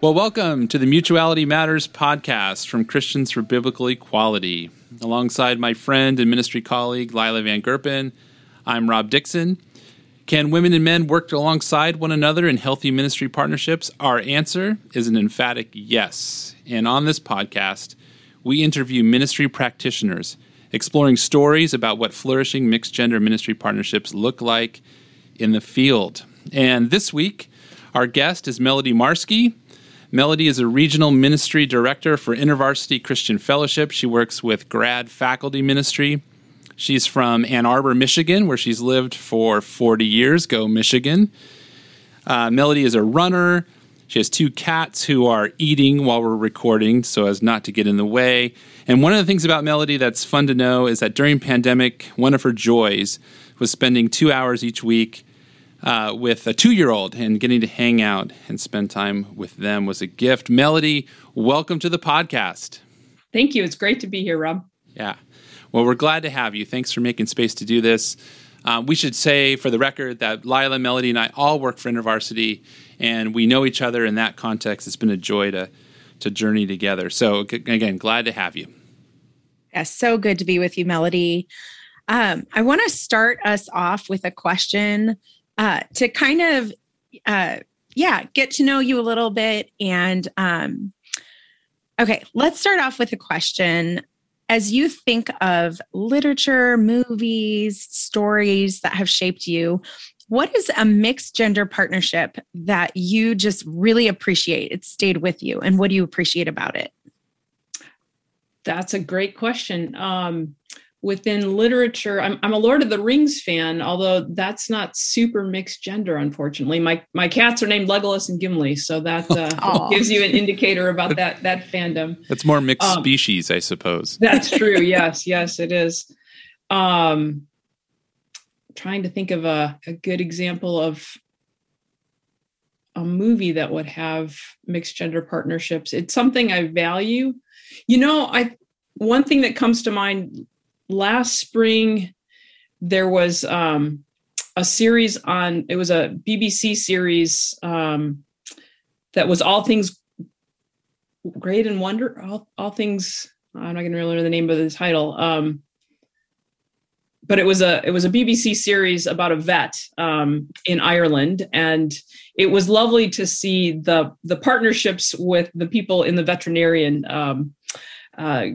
Well, welcome to the Mutuality Matters podcast from Christians for Biblical Equality. Alongside my friend and ministry colleague, Lila Van Gerpen, I'm Rob Dixon. Can women and men work alongside one another in healthy ministry partnerships? Our answer is an emphatic yes. And on this podcast, we interview ministry practitioners, exploring stories about what flourishing mixed gender ministry partnerships look like in the field. And this week, our guest is Melody Marski. Melody is a regional ministry director for InterVarsity Christian Fellowship. She works with grad faculty ministry. She's from Ann Arbor, Michigan, where she's lived for 40 years. Go, Michigan. Uh, Melody is a runner. She has two cats who are eating while we're recording so as not to get in the way. And one of the things about Melody that's fun to know is that during pandemic, one of her joys was spending two hours each week uh, with a two year old and getting to hang out and spend time with them was a gift. Melody, welcome to the podcast. Thank you. It's great to be here, Rob. Yeah. Well, we're glad to have you. Thanks for making space to do this. Um, we should say for the record that Lila, Melody, and I all work for InterVarsity, and we know each other in that context. It's been a joy to to journey together. So again, glad to have you. Yes, so good to be with you, Melody. Um, I want to start us off with a question uh, to kind of, uh, yeah, get to know you a little bit. And um, okay, let's start off with a question. As you think of literature, movies, stories that have shaped you, what is a mixed gender partnership that you just really appreciate? It stayed with you, and what do you appreciate about it? That's a great question. Um, within literature I'm, I'm a lord of the rings fan although that's not super mixed gender unfortunately. My my cats are named legolas and gimli so that uh, gives you an indicator about that that fandom. It's more mixed um, species i suppose. that's true. Yes yes it is. Um trying to think of a, a good example of a movie that would have mixed gender partnerships. It's something i value. You know i one thing that comes to mind last spring there was um, a series on it was a bbc series um, that was all things great and wonder all, all things i'm not going to remember the name of the title um, but it was a it was a bbc series about a vet um, in ireland and it was lovely to see the the partnerships with the people in the veterinarian um, uh,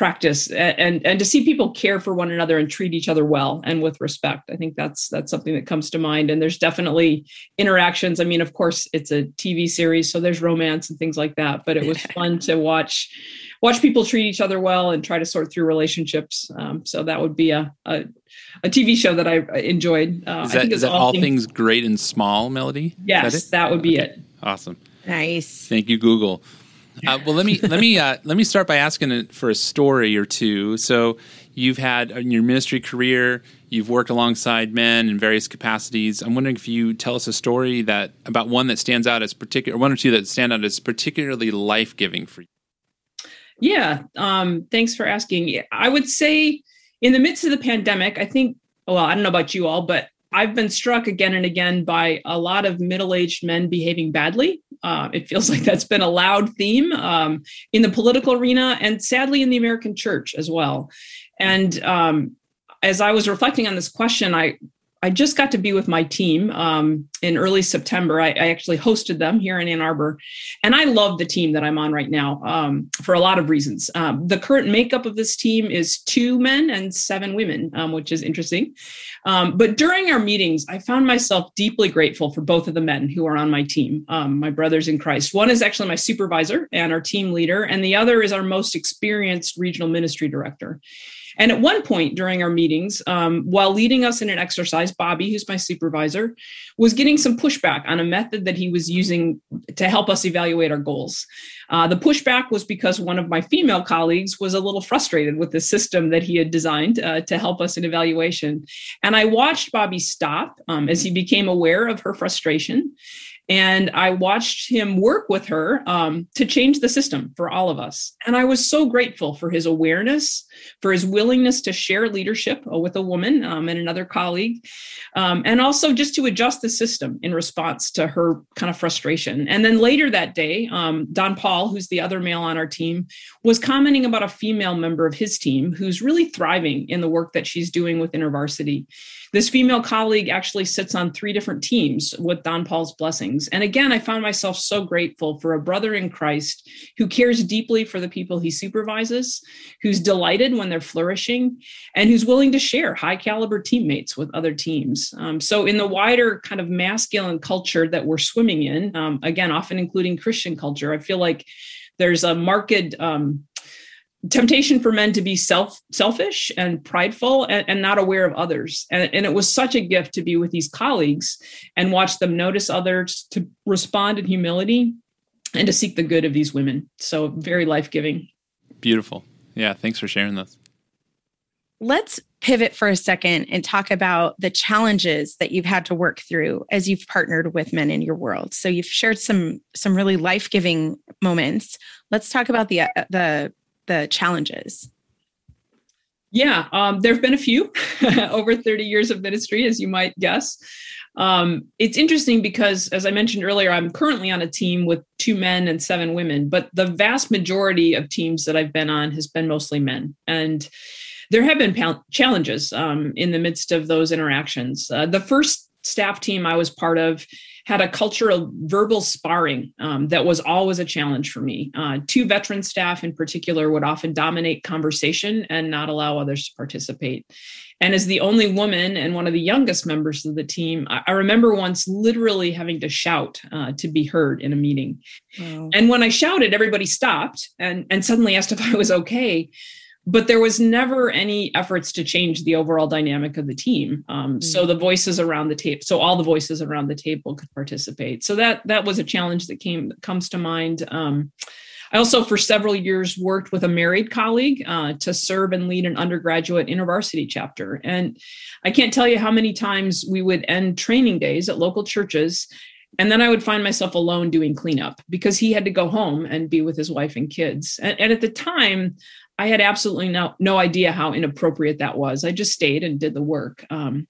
practice and and to see people care for one another and treat each other well and with respect. I think that's that's something that comes to mind. And there's definitely interactions. I mean of course it's a tv series so there's romance and things like that but it was fun to watch watch people treat each other well and try to sort through relationships. Um, so that would be a, a, a tv show that i enjoyed. Uh, is that, I think is that all, all things, things, great and small melody? Yes that, that, would be okay. it. Awesome. Nice. Thank you google uh, well, let me let me uh, let me start by asking for a story or two. So, you've had in your ministry career, you've worked alongside men in various capacities. I'm wondering if you tell us a story that about one that stands out as particular, one or two that stand out as particularly life giving for you. Yeah, um, thanks for asking. I would say, in the midst of the pandemic, I think. Well, I don't know about you all, but I've been struck again and again by a lot of middle aged men behaving badly. Uh, it feels like that's been a loud theme um, in the political arena and sadly in the American church as well. And um, as I was reflecting on this question, I I just got to be with my team um, in early September. I, I, actually hosted them here in Ann Arbor, and I love the team that I'm on right now um, for a lot of reasons. Um, the current makeup of this team is two men and seven women, um, which is interesting. Um, but during our meetings, I found myself deeply grateful for both of the men who are on my team, um, my brothers in Christ. One is actually my supervisor and our team leader, and the other is our most experienced regional ministry director. And at one point during our meetings, um, while leading us in an exercise, Bobby, who's my supervisor, was getting some pushback on a method that he was using to help us evaluate our goals. Uh, the pushback was because one of my female colleagues was a little frustrated with the system that he had designed uh, to help us in evaluation. And I watched Bobby stop um, as he became aware of her frustration. And I watched him work with her um, to change the system for all of us. And I was so grateful for his awareness, for his willingness to share leadership uh, with a woman um, and another colleague, um, and also just to adjust the system in response to her kind of frustration. And then later that day, um, Don Paul, who's the other male on our team, was commenting about a female member of his team who's really thriving in the work that she's doing with InterVarsity. This female colleague actually sits on three different teams with Don Paul's blessings. And again, I found myself so grateful for a brother in Christ who cares deeply for the people he supervises, who's delighted when they're flourishing, and who's willing to share high caliber teammates with other teams. Um, so, in the wider kind of masculine culture that we're swimming in, um, again, often including Christian culture, I feel like there's a marked um, temptation for men to be self selfish and prideful and, and not aware of others. And, and, it was such a gift to be with these colleagues and watch them notice others to respond in humility and to seek the good of these women. So very life-giving. Beautiful. Yeah thanks for sharing this let's pivot for a second and talk about the challenges that you've had to work through as you've partnered with men in your world. So you've shared some some really life-giving moments. Let's talk about the uh, the the challenges? Yeah, um, there have been a few over 30 years of ministry, as you might guess. Um, it's interesting because, as I mentioned earlier, I'm currently on a team with two men and seven women, but the vast majority of teams that I've been on has been mostly men. And there have been challenges um, in the midst of those interactions. Uh, the first staff team I was part of had a culture of verbal sparring um, that was always a challenge for me. Uh, two veteran staff in particular would often dominate conversation and not allow others to participate. And as the only woman and one of the youngest members of the team, I, I remember once literally having to shout uh, to be heard in a meeting. Wow. And when I shouted, everybody stopped and, and suddenly asked if I was okay but there was never any efforts to change the overall dynamic of the team um, mm-hmm. so the voices around the table so all the voices around the table could participate so that that was a challenge that came that comes to mind um, I also, for several years, worked with a married colleague uh, to serve and lead an undergraduate InterVarsity chapter. And I can't tell you how many times we would end training days at local churches and then I would find myself alone doing cleanup because he had to go home and be with his wife and kids. And, and, at the time, I had absolutely no no idea how inappropriate that was. I just stayed and did the work. Um,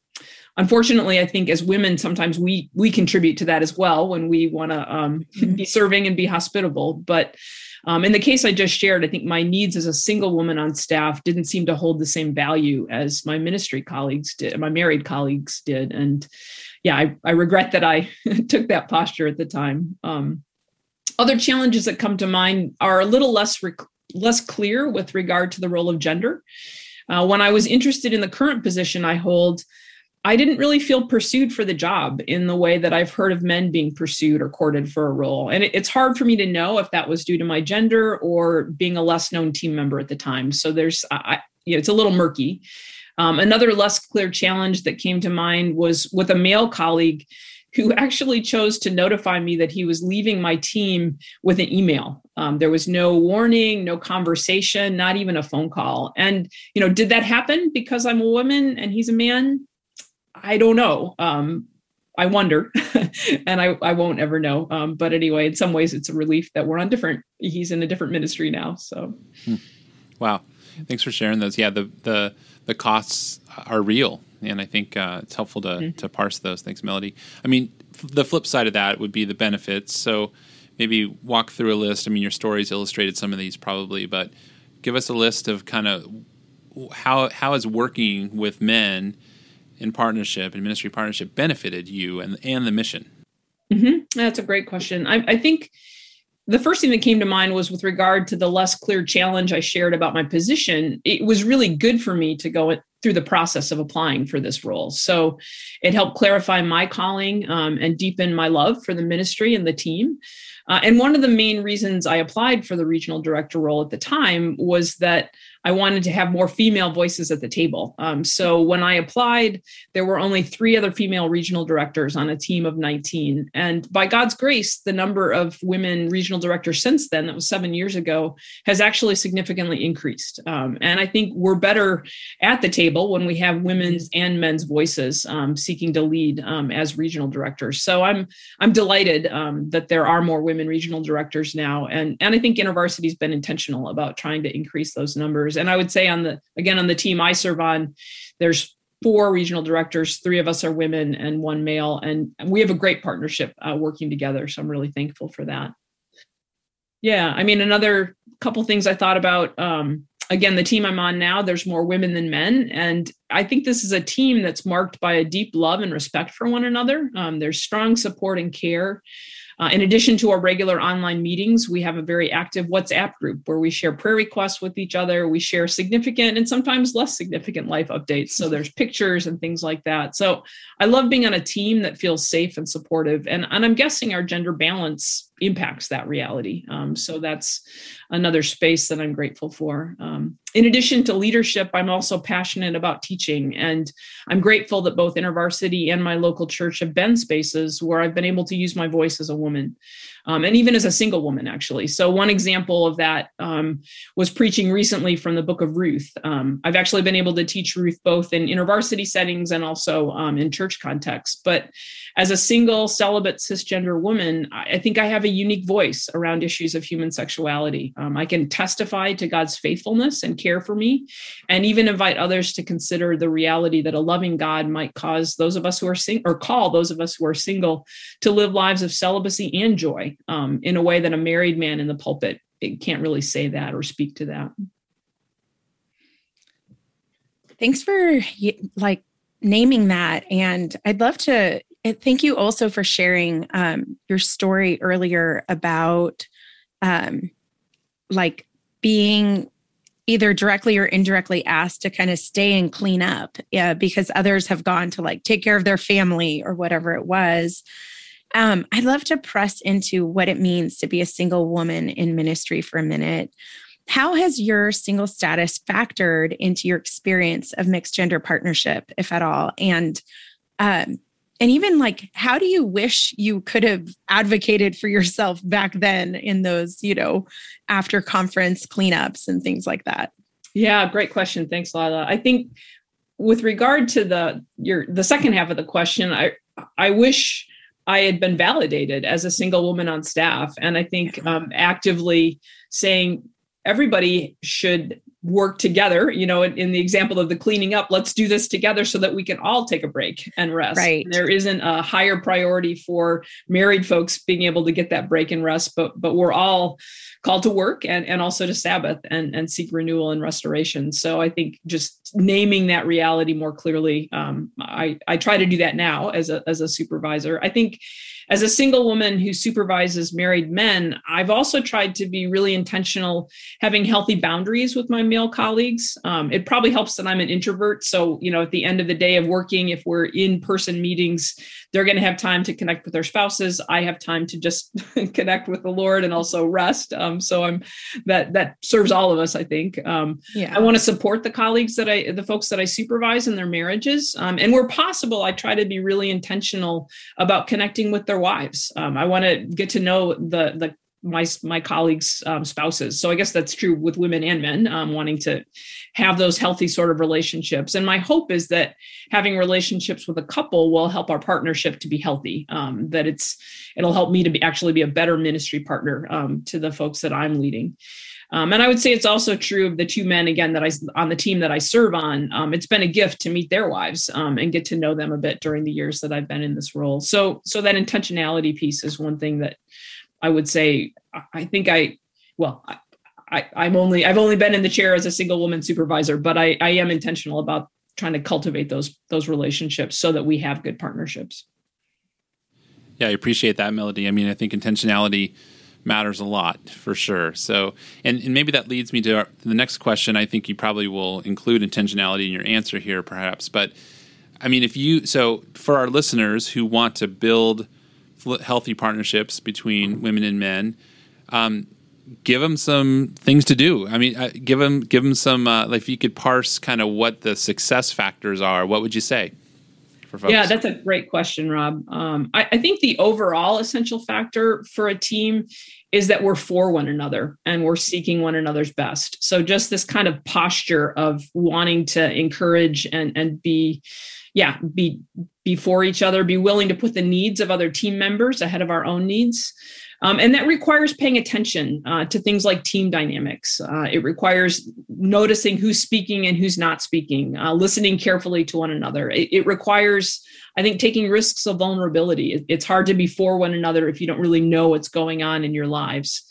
unfortunately, I think as women, sometimes we we contribute to that as well when we want to um, mm-hmm. be serving and be hospitable. But um, in the case I just shared, I think my needs as a single woman on staff didn't seem to hold the same value as my ministry colleagues did, my married colleagues did, and yeah, I, I regret that I took that posture at the time. Um, other challenges that come to mind are a little less rec- less clear with regard to the role of gender. Uh, when I was interested in the current position I hold, I didn't really feel pursued for the job in the way that I've heard of men being pursued or courted for a role. And it, it's hard for me to know if that was due to my gender or being a less known team member at the time. So there's, I, you know, it's a little murky. Um, another less clear challenge that came to mind was with a male colleague who actually chose to notify me that he was leaving my team with an email. Um, there was no warning, no conversation, not even a phone call. And, you know, did that happen because I'm a woman and he's a man? I don't know. Um, I wonder, and I, I won't ever know. Um, but anyway, in some ways, it's a relief that we're on different. He's in a different ministry now. So, hmm. wow, thanks for sharing those. Yeah, the the the costs are real and I think uh, it's helpful to mm-hmm. to parse those. Thanks, Melody. I mean, f- the flip side of that would be the benefits. So maybe walk through a list. I mean, your stories illustrated some of these probably, but give us a list of kind of how how is working with men in partnership and ministry partnership benefited you and and the mission. Mm-hmm. That's a great question. I, I think the first thing that came to mind was with regard to the less clear challenge I shared about my position. It was really good for me to go through the process of applying for this role. So it helped clarify my calling um, and deepen my love for the ministry and the team. Uh, and one of the main reasons I applied for the regional director role at the time was that I wanted to have more female voices at the table. Um, so when I applied, there were only three other female regional directors on a team of 19. And by God's grace, the number of women regional directors since then, that was seven years ago, has actually significantly increased. Um, and I think we're better at the table when we have women's and men's voices um, seeking to lead um, as regional directors. So I'm I'm delighted um, that there are more women regional directors now, and and I think InterVarsity's been intentional about trying to increase those numbers directors. And I would say on the again on the team I serve on, there's four regional directors. Three of us are women and one male, and we have a great partnership uh, working together. So I'm really thankful for that. Yeah, I mean another couple things I thought about. Um, again, the team I'm on now, there's more women than men. And I think this is a team that's marked by a deep love and respect for one another. Um, there's strong support and care. Uh, in addition to our regular online meetings, we have a very active WhatsApp group where we share prayer requests with each other. We share significant and sometimes less significant life updates. So there's pictures and things like that. So I love being on a team that feels safe and supportive. And, and I'm guessing our gender balance impacts that reality. Um, so that's another space that I'm grateful for. Um, in addition to leadership, I'm also passionate about teaching, and I'm grateful that both InterVarsity and my local church have been spaces where I've been able to use my voice as a woman um, and even as a single woman, actually. So, one example of that um, was preaching recently from the book of Ruth. Um, I've actually been able to teach Ruth both in InterVarsity settings and also um, in church contexts. But as a single celibate cisgender woman, I think I have a unique voice around issues of human sexuality. Um, I can testify to God's faithfulness and care for me, and even invite others to consider the reality that a loving God might cause those of us who are single or call those of us who are single to live lives of celibacy and joy um, in a way that a married man in the pulpit can't really say that or speak to that. Thanks for like naming that, and I'd love to thank you also for sharing um, your story earlier about um, like being either directly or indirectly asked to kind of stay and clean up yeah, because others have gone to like take care of their family or whatever it was um, I'd love to press into what it means to be a single woman in ministry for a minute. How has your single status factored into your experience of mixed gender partnership, if at all? And um, and even like, how do you wish you could have advocated for yourself back then in those, you know, after conference cleanups and things like that? Yeah, great question. Thanks, Lila. I think with regard to the your the second half of the question, I I wish I had been validated as a single woman on staff. And I think um, actively saying everybody should work together, you know, in, in, the example of the cleaning up, let's do this together so that we can all take a break and rest. Right. There isn't a higher priority for married folks being able to get that break and rest, but but we're all called to work and, and also to Sabbath and, and seek renewal and restoration. So I think just naming that reality more clearly, um, I, I try to do that now as a, as a supervisor. I think as a single woman who supervises married men, I've also tried to be really intentional, having healthy boundaries with my male colleagues. Um, it probably helps that I'm an introvert. So, you know, at the end of the day of working, if we're in person meetings, they're going to have time to connect with their spouses. I have time to just connect with the Lord and also rest. Um, so I'm that that serves all of us, I think. Um, yeah. I want to support the colleagues that I, the folks that I supervise in their marriages, um, and where possible, I try to be really intentional about connecting with their wives. Um, I want to get to know the the my my colleagues um, spouses. So i guess that's true with women and men um, wanting to have those healthy sort of relationships. And my hope is that having relationships with a couple will help our partnership to be healthy um, that it's it'll help me to be actually be a better ministry partner um, to the folks that i'm leading um, and I would say it's also true of the two men again that I on the team that I serve on. Um, it's been a gift to meet their wives um, and get to know them a bit during the years that I've been in this role. So so that intentionality piece is one thing that I would say I think I well I, I am only I've only been in the chair as a single woman supervisor, but I, I am intentional about trying to cultivate those those relationships so that we have good partnerships. Yeah, I appreciate that, Melody. I mean, I think intentionality matters a lot for sure. So, and, and maybe that leads me to our, the next question. I think you probably will include intentionality in your answer here, perhaps. But I mean, if you, so for our listeners who want to build healthy partnerships between women and men, um, give them some things to do. I mean, uh, give them give them some. Uh, like if you could parse kind of what the success factors are, what would you say? Yeah, that's a great question, Rob. Um, I, I think the overall essential factor for a team is that we're for one another and we're seeking one another's best. So just this kind of posture of wanting to encourage and and be yeah, be be for each other, be willing to put the needs of other team members ahead of our own needs. Um, and that requires paying attention uh, to things like team dynamics. Uh, it requires noticing who's speaking and who's not speaking, uh, listening carefully to one another. It, it, requires, I think, taking risks of vulnerability. It, it's hard to be for one another if you don't really know what's going on in your lives.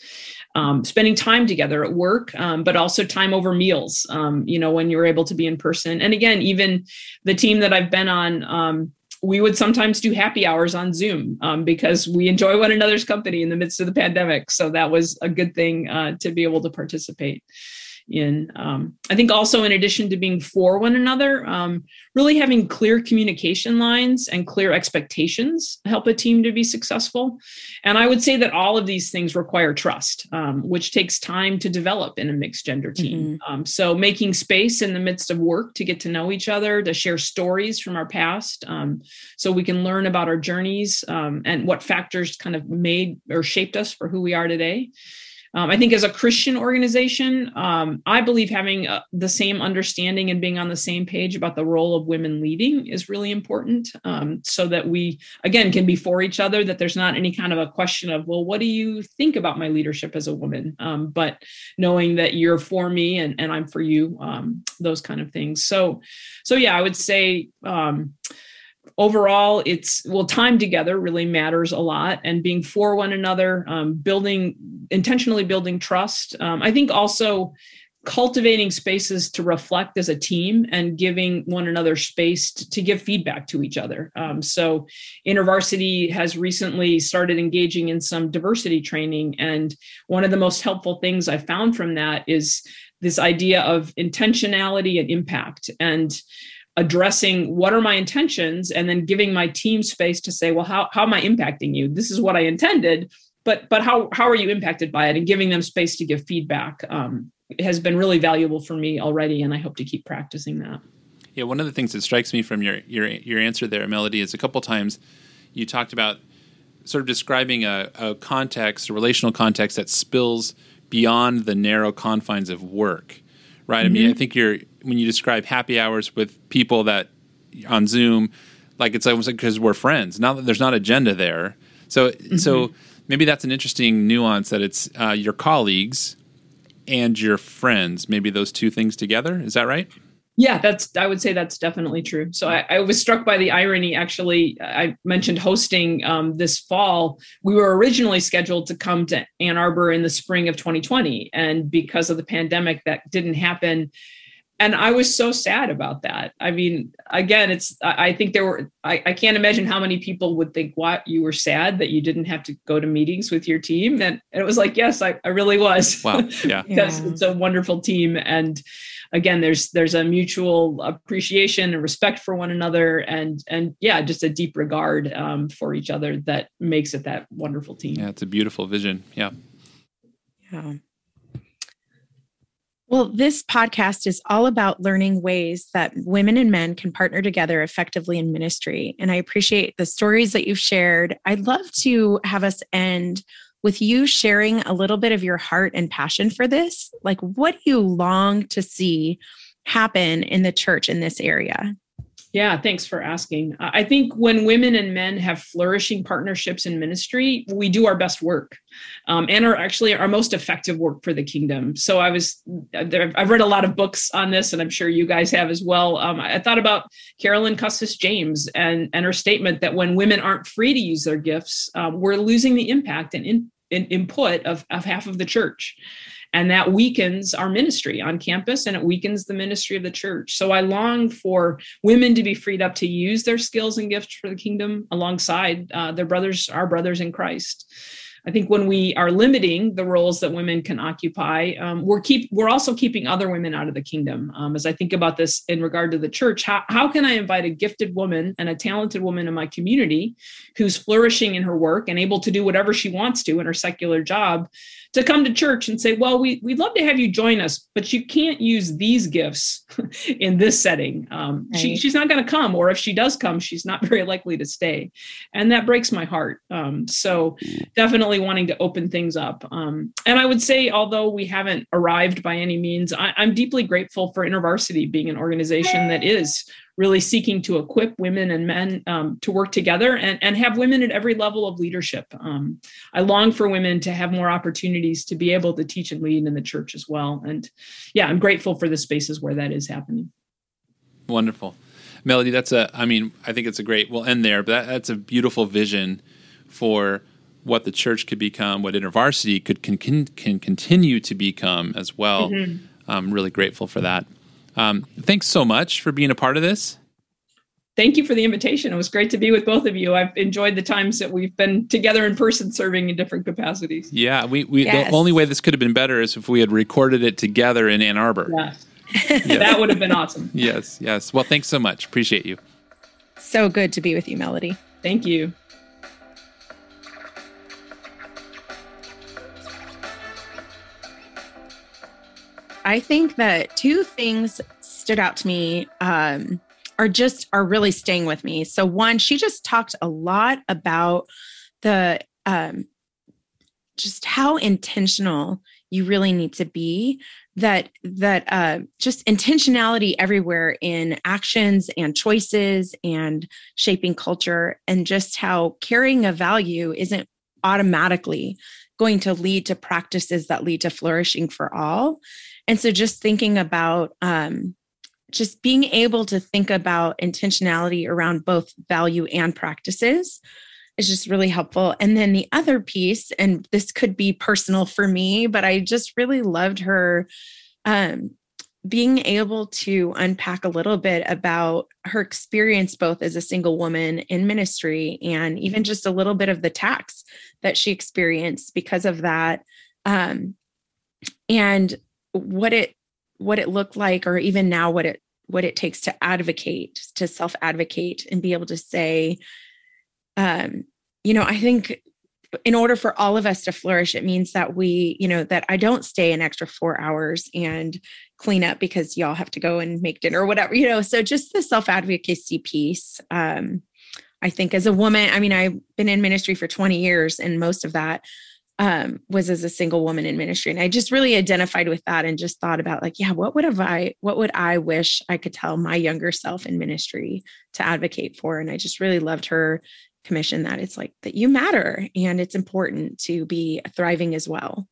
Um, spending time together at work, um, but also time over meals, um, you know, when you're able to be in person. And again, even the team that I've been on, um, we would sometimes do happy hours on Zoom um, because we enjoy one another's company in the midst of the pandemic. So that was a good thing uh, to be able to participate in um, i think also in addition to being for one another um, really having clear communication lines and clear expectations help a team to be successful. And i would say that all of these things require trust um, which takes time to develop in a mixed gender team. Mm-hmm. Um, so making space in the midst of work to get to know each other to share stories from our past um, so we can learn about our journeys um, and what factors kind of made or shaped us for who we are today um, I think as a Christian organization, um, I believe having uh, the same understanding and being on the same page about the role of women leading is really important um, so that we, again, can be for each other, that there's not any kind of a question of, well, what do you think about my leadership as a woman? Um, but knowing that you're for me and, and I'm for you, um, those kind of things. So, so yeah, I would say, um, overall it's well time together really matters a lot and being for one another um, building intentionally building trust. Um, i think also cultivating spaces to reflect as a team and giving one another space to, to give feedback to each other. Um, so intervarsity has recently started engaging in some diversity training and one of the most helpful things i found from that is this idea of intentionality and impact and addressing what are my intentions and then giving my team space to say well how, how am i impacting you? This is what i intended but but how how are you impacted by it and giving them space to give feedback um, has been really valuable for me already and i hope to keep practicing that yeah one of the things that strikes me from your your your answer there melody is a couple times you talked about sort of describing a, a context a relational context that spills beyond the narrow confines of work right? Mm-hmm. I mean, I mm-hmm. think you're when you describe happy hours with people that on Zoom, like it's almost like because we're friends. Now that there's not agenda there, so mm-hmm. so maybe that's an interesting nuance that it's uh, your colleagues and your friends. Maybe those two things together. Is that right? Yeah, that's I would say that's definitely true. So I, I was struck by the irony. Actually, I mentioned hosting um, this fall. We were originally scheduled to come to Ann Arbor in the spring of 2020, and because of the pandemic, that didn't happen. And I was so sad about that. I mean, again, it's I think there were I, I can't imagine how many people would think what you were sad that you didn't have to go to meetings with your team. And, and it was like, yes, I, I really was. Wow. Yeah. because yeah. it's a wonderful team. And again there's there's a mutual appreciation and respect for one another and and yeah just a deep regard um, for each other that makes it that wonderful team yeah it's a beautiful vision yeah yeah well, this podcast is all about learning ways that women and men can partner together effectively in ministry. And I appreciate the stories that you've shared. I'd love to have us end with you sharing a little bit of your heart and passion for this. Like, what do you long to see happen in the church in this area? Yeah, thanks for asking. I think when women and men have flourishing partnerships in ministry, we do our best work um, and are actually our most effective work for the kingdom. So I was, I've read a lot of books on this, and I'm sure you guys have as well. Um, I thought about Carolyn Custis James and, and her statement that when women aren't free to use their gifts, um, we're losing the impact and in, in, input of, of half of the church and that weakens our ministry on campus and it weakens the ministry of the church so i long for women to be freed up to use their skills and gifts for the kingdom alongside uh, their brothers our brothers in christ I think when we are limiting the roles that women can occupy, um, we're keep we're also keeping other women out of the kingdom. Um, as I think about this in regard to the church, how how can I invite a gifted woman and a talented woman in my community who's flourishing in her work and able to do whatever she wants to in her secular job to come to church and say, well, we, we'd love to have you join us, but you can't use these gifts in this setting. Um, right. she, she's not going to come, or if she does come, she's not very likely to stay. And that breaks my heart. Um, so definitely wanting to open things up. Um, and I would say, although we haven't arrived by any means, I, I'm deeply grateful for InterVarsity being an organization that is really seeking to equip women and men um, to work together and, and have women at every level of leadership. Um, I long for women to have more opportunities to be able to teach and lead in the church as well. And yeah, I'm grateful for the spaces where that is happening. Wonderful. Melody, that's a, I mean, I think it's a great, we'll end there, but that, that's a beautiful vision for what the church could become, what InterVarsity could can, can, can continue to become as well. Mm-hmm. I'm really grateful for that. Um, thanks so much for being a part of this. Thank you for the invitation. It was great to be with both of you. I've enjoyed the times that we've been together in person serving in different capacities. Yeah, we, we yes. the only way this could have been better is if we had recorded it together in Ann Arbor. Yes. that would have been awesome. yes, yes. Well, thanks so much. Appreciate you. So good to be with you, Melody. Thank you. I think that two things stood out to me um, are just are really staying with me. So one, she just talked a lot about the um, just how intentional you really need to be that that uh, just intentionality everywhere in actions and choices and shaping culture and just how carrying a value isn't automatically going to lead to practices that lead to flourishing for all and so just thinking about um, just being able to think about intentionality around both value and practices is just really helpful. And then the other piece, and this could be personal for me, but I just really loved her um, being able to unpack a little bit about her experience both as a single woman in ministry and even just a little bit of the tax that she experienced because of that. Um, and what it what it looked like or even now what it what it takes to advocate to self advocate and be able to say um you know i think in order for all of us to flourish it means that we you know that i don't stay an extra 4 hours and clean up because y'all have to go and make dinner or whatever you know so just the self advocacy piece um i think as a woman i mean i've been in ministry for 20 years and most of that um, was as a single woman in ministry. And I just really identified with that and just thought about like, yeah, what would have I, what would I wish I could tell my younger self in ministry to advocate for? And I just really loved her commission that it's like that you matter and it's important to be thriving as well.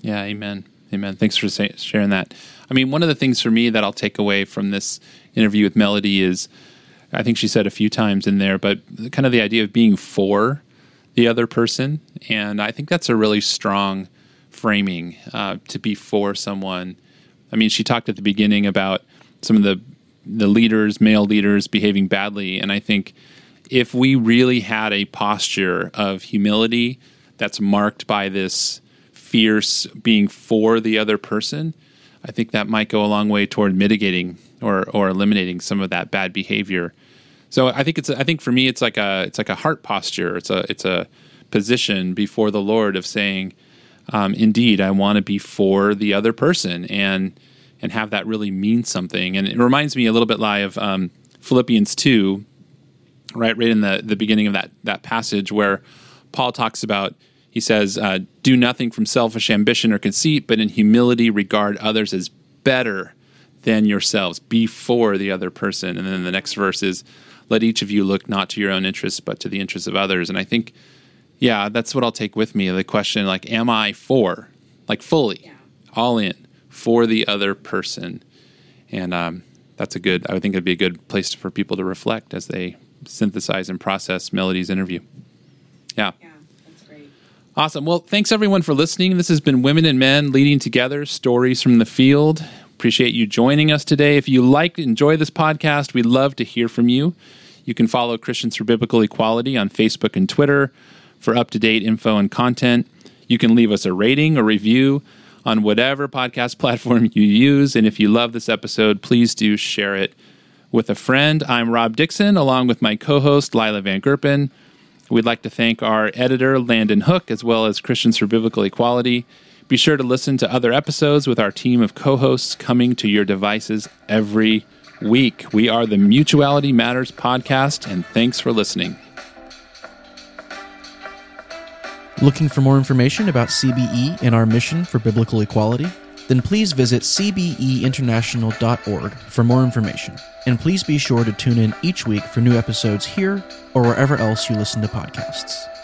Yeah. Amen. Amen. Thanks for sharing that. I mean, one of the things for me that I'll take away from this interview with Melody is, I think she said a few times in there, but kind of the idea of being for the other person. And I think that's a really strong framing uh, to be for someone. I mean, she talked at the beginning about some of the the leaders, male leaders, behaving badly, and I think if we really had a posture of humility that's marked by this fierce being for the other person, I think that might go a long way toward mitigating or or eliminating some of that bad behavior so I think it's I think for me it's like a it's like a heart posture. It's a it's a position before the Lord of saying, um, indeed, I want to be for the other person and and have that really mean something. And it reminds me a little bit like of um, Philippians two, right right in the the beginning of that that passage where Paul talks about. He says, uh, "Do nothing from selfish ambition or conceit, but in humility regard others as better than yourselves. before the other person." And then the next verse is, let each of you look not to your own interests, but to the interests of others. And I think, yeah, that's what I'll take with me. The question, like, am I for, like, fully, yeah. all in for the other person? And um, that's a good, I would think it'd be a good place for people to reflect as they synthesize and process Melody's interview. Yeah. yeah. Awesome. Well, thanks everyone for listening. This has been Women and Men Leading Together Stories from the Field. Appreciate you joining us today. If you like, enjoy this podcast, we'd love to hear from you. You can follow Christians for Biblical Equality on Facebook and Twitter. for up to date info and content. You can leave us a rating or review on whatever podcast platform you use. And if you love this episode, please do share it with a friend. I'm Rob Dixon, along with my co host, Lila Van Gerpen. We'd like to thank our editor, Landon Hook, as well as Christians for Biblical Equality. Be sure to listen to other episodes with our team of co hosts coming to your devices every week. We are the Mutuality Matters podcast, and thanks for listening. Looking for more information about CBE and our mission for biblical equality? Then please visit cbeinternational.org for more information. And please be sure to tune in each week for new episodes here or wherever else you listen to podcasts.